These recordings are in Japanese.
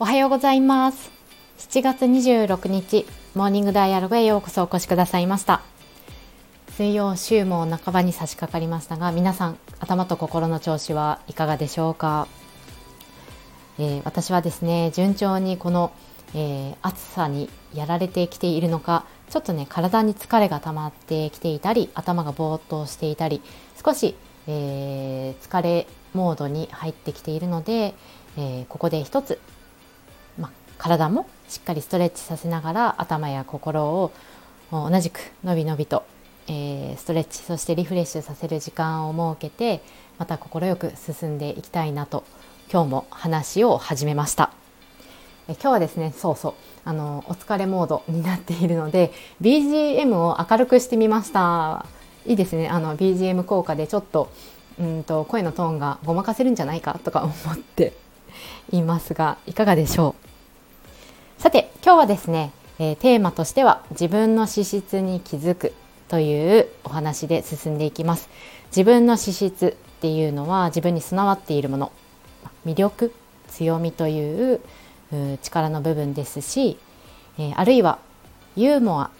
おはようございます。7月26日モーニングダイアログへようこそお越しくださいました。水曜週も半ばに差し掛かりましたが皆さん頭と心の調子はいかがでしょうか、えー、私はですね順調にこの、えー、暑さにやられてきているのかちょっとね体に疲れが溜まってきていたり頭がぼーっとしていたり少し、えー、疲れモードに入ってきているので、えー、ここで一つ、体もしっかりストレッチさせながら頭や心を同じくのびのびと、えー、ストレッチそしてリフレッシュさせる時間を設けてまた快く進んでいきたいなと今日も話を始めました。え今日はですねそうそうあのお疲れモードになっているので BGM を明るくしてみましたいいですねあの BGM 効果でちょっとうんと声のトーンがごまかせるんじゃないかとか思っていますがいかがでしょう？さて今日はですね、えー、テーマとしては自分の資質に気づくというお話で進んでいきます自分の資質っていうのは自分に備わっているもの魅力強みという力の部分ですし、えー、あるいはユーモア、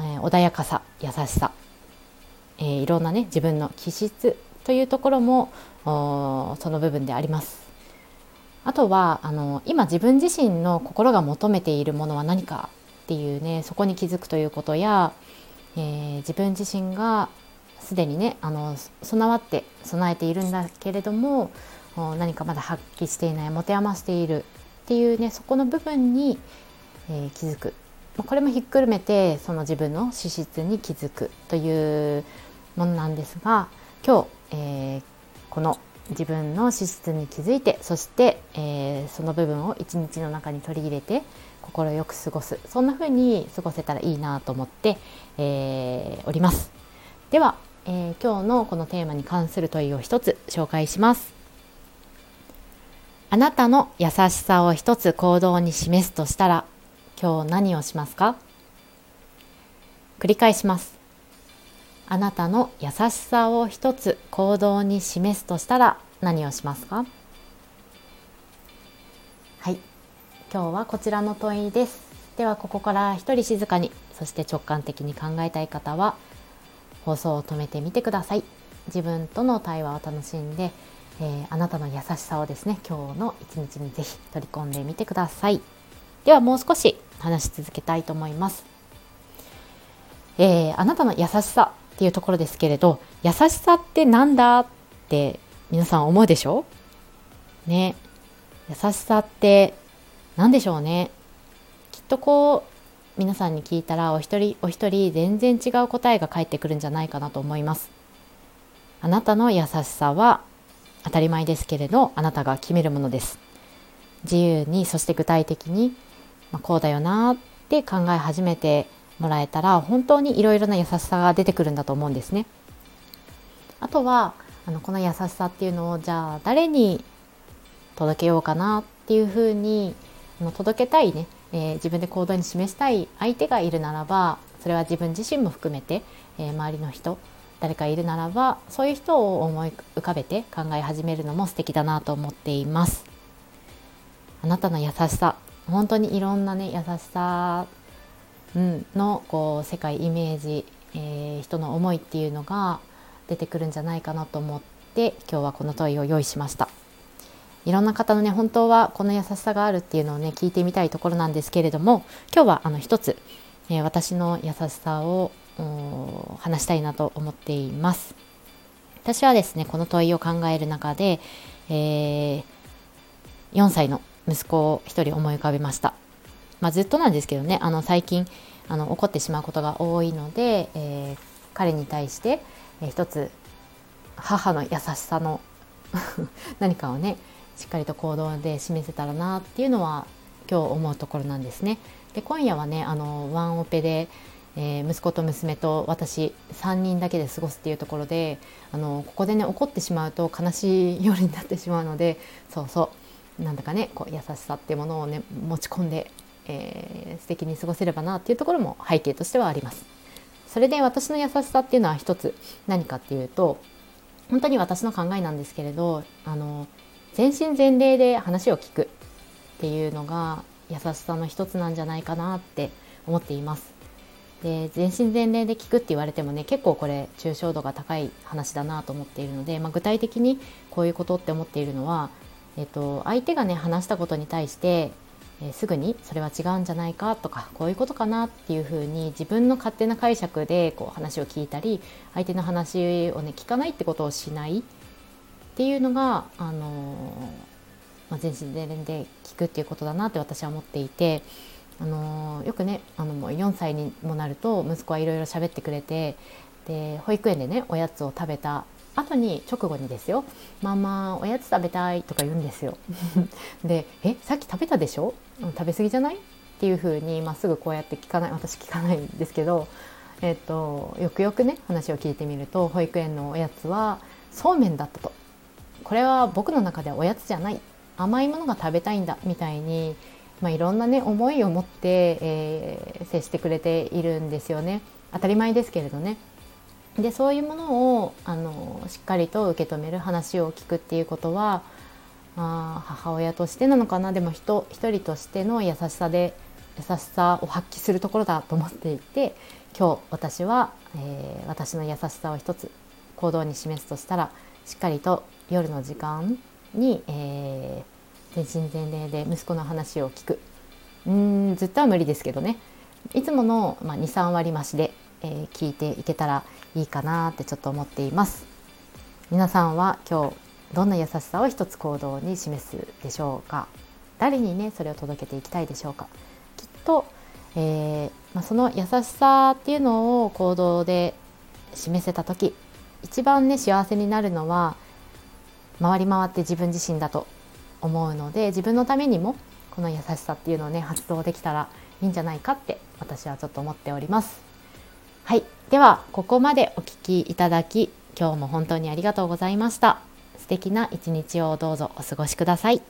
えー、穏やかさ優しさ、えー、いろんなね自分の気質というところもその部分であります。あとはあの今自分自身の心が求めているものは何かっていうねそこに気づくということや、えー、自分自身がすでにねあの備わって備えているんだけれども何かまだ発揮していない持て余しているっていうねそこの部分に、えー、気づく。これもひっくるめてその自分の資質に気づくというものなんですが今日えー、この自分の資質に気づいてそして、えー、その部分を一日の中に取り入れて心よく過ごす。そんな風に過ごせたらいいなと思って、えー、おります。では、え今日のこのテーマに関する問いを一つ紹介します。あなたの優しさを一つ行動に示すとしたら今日何をしますか？繰り返します。あなたの優しさを一つ行動に示すとしたら何をしますか？はい。今日はこちらの問いです。ではここから一人静かにそして直感的に考えたい方は放送を止めてみてください。自分との対話を楽しんで、えー、あなたの優しさをですね今日の一日にぜひ取り込んでみてください。ではもう少し話し続けたいと思います、えー、あなたの優しさっていうところですけれど優しさってなんだって皆さん思うでしょ？ね。優しさって何でしょうね？きっとこう皆さんに聞いたらお一人お一人全然違う答えが返ってくるんじゃないかなと思います。あなたの優しさは当たり前ですけれどあなたが決めるものです。自由にそして具体的に、まあ、こうだよなって考え始めてもらえたら本当にいろいろな優しさが出てくるんだと思うんですね。あとはあのこの優しさっていうのをじゃあ誰に届けようかなっていうふうにあの届けたいね、えー、自分で行動に示したい相手がいるならばそれは自分自身も含めて、えー、周りの人誰かいるならばそういう人を思い浮かべて考え始めるのも素敵だなと思っています。あなたの優しさ本当にいろんなね優しさ、のこう世界イメージ、えー、人の思いっていうのが出てくるんじゃないかなと思って今日はこの問いを用意しました。いろんな方のね本当はこの優しさがあるっていうのをね聞いてみたいところなんですけれども今日はあの一つ、えー、私の優しさを話したいなと思っています。私はですねこの問いを考える中で、えー、4歳の息子を一人思い浮かべました。まあ、ずっとなんですけどねあの最近あの怒ってしまうことが多いので、えー、彼に対して、えー、一つ母の優しさの 何かをねしっかりと行動で示せたらなっていうのは今日思うところなんですね。で今夜はねあのワンオペで、えー、息子と娘と私3人だけで過ごすっていうところであのここでね怒ってしまうと悲しい夜になってしまうのでそうそうなんだかねこう優しさっていうものをね持ち込んでえー、素敵に過ごせればなっていうところも背景としてはあります。それで私の優しさっていうのは一つ何かっていうと本当に私の考えなんですけれどあの全身全霊で話を聞くっていうのが優しさの一つなんじゃないかなって思っています。で全身全霊で聞くって言われてもね結構これ抽象度が高い話だなと思っているので、まあ、具体的にこういうことって思っているのは、えっと、相手がね話したことに対して、えー、すぐにそれは違うんじゃないかとかこういうことかなっていうふうに自分の勝手な解釈でこう話を聞いたり相手の話をね聞かないってことをしないっていうのが、あのー、まあ、全身全霊で聞くっていうことだなって私は思っていて。あのよくねあのもう4歳にもなると息子はいろいろ喋ってくれてで保育園でねおやつを食べた後に直後にですよ「ママおやつ食べたい」とか言うんですよ。で「えさっき食べたでしょ？食べ過ぎじゃない?」っていうふうにまっすぐこうやって聞かない私聞かないんですけど、えっと、よくよくね話を聞いてみると保育園のおやつはそうめんだったと。これは僕の中ではおやつじゃない甘いものが食べたいんだみたいにまあ、いろんなね思いを持って、えー、接してくれているんですよね当たり前ですけれどね。でそういうものをあのしっかりと受け止める話を聞くっていうことはあ母親としてなのかな。でも人一人としての優しさで優しさを発揮するところだと思っていて今日私は、えー、私の優しさを一つ行動に示すとしたらしっかりと夜の時間に、えー全身全霊で息子の話を聞く。うんずっとは無理ですけどね。いつもの、まあ、23割増しで、えー、聞いていけたらいいかなってちょっと思っています。皆さんは今日どんな優しさを一つ行動に示すでしょうか？誰にねそれを届けていきたいでしょうか？きっと、えー、まあ、その優しさっていうのを行動で示せた時一番ね幸せになるのは回り回って自分自身だと思うので自分のためにもこの優しさっていうのをね発動できたらいいんじゃないかって私はちょっと思っております。はい。ではここまでお聴きいただき今日も本当にありがとうございました。素敵な一日をどうぞお過ごしください。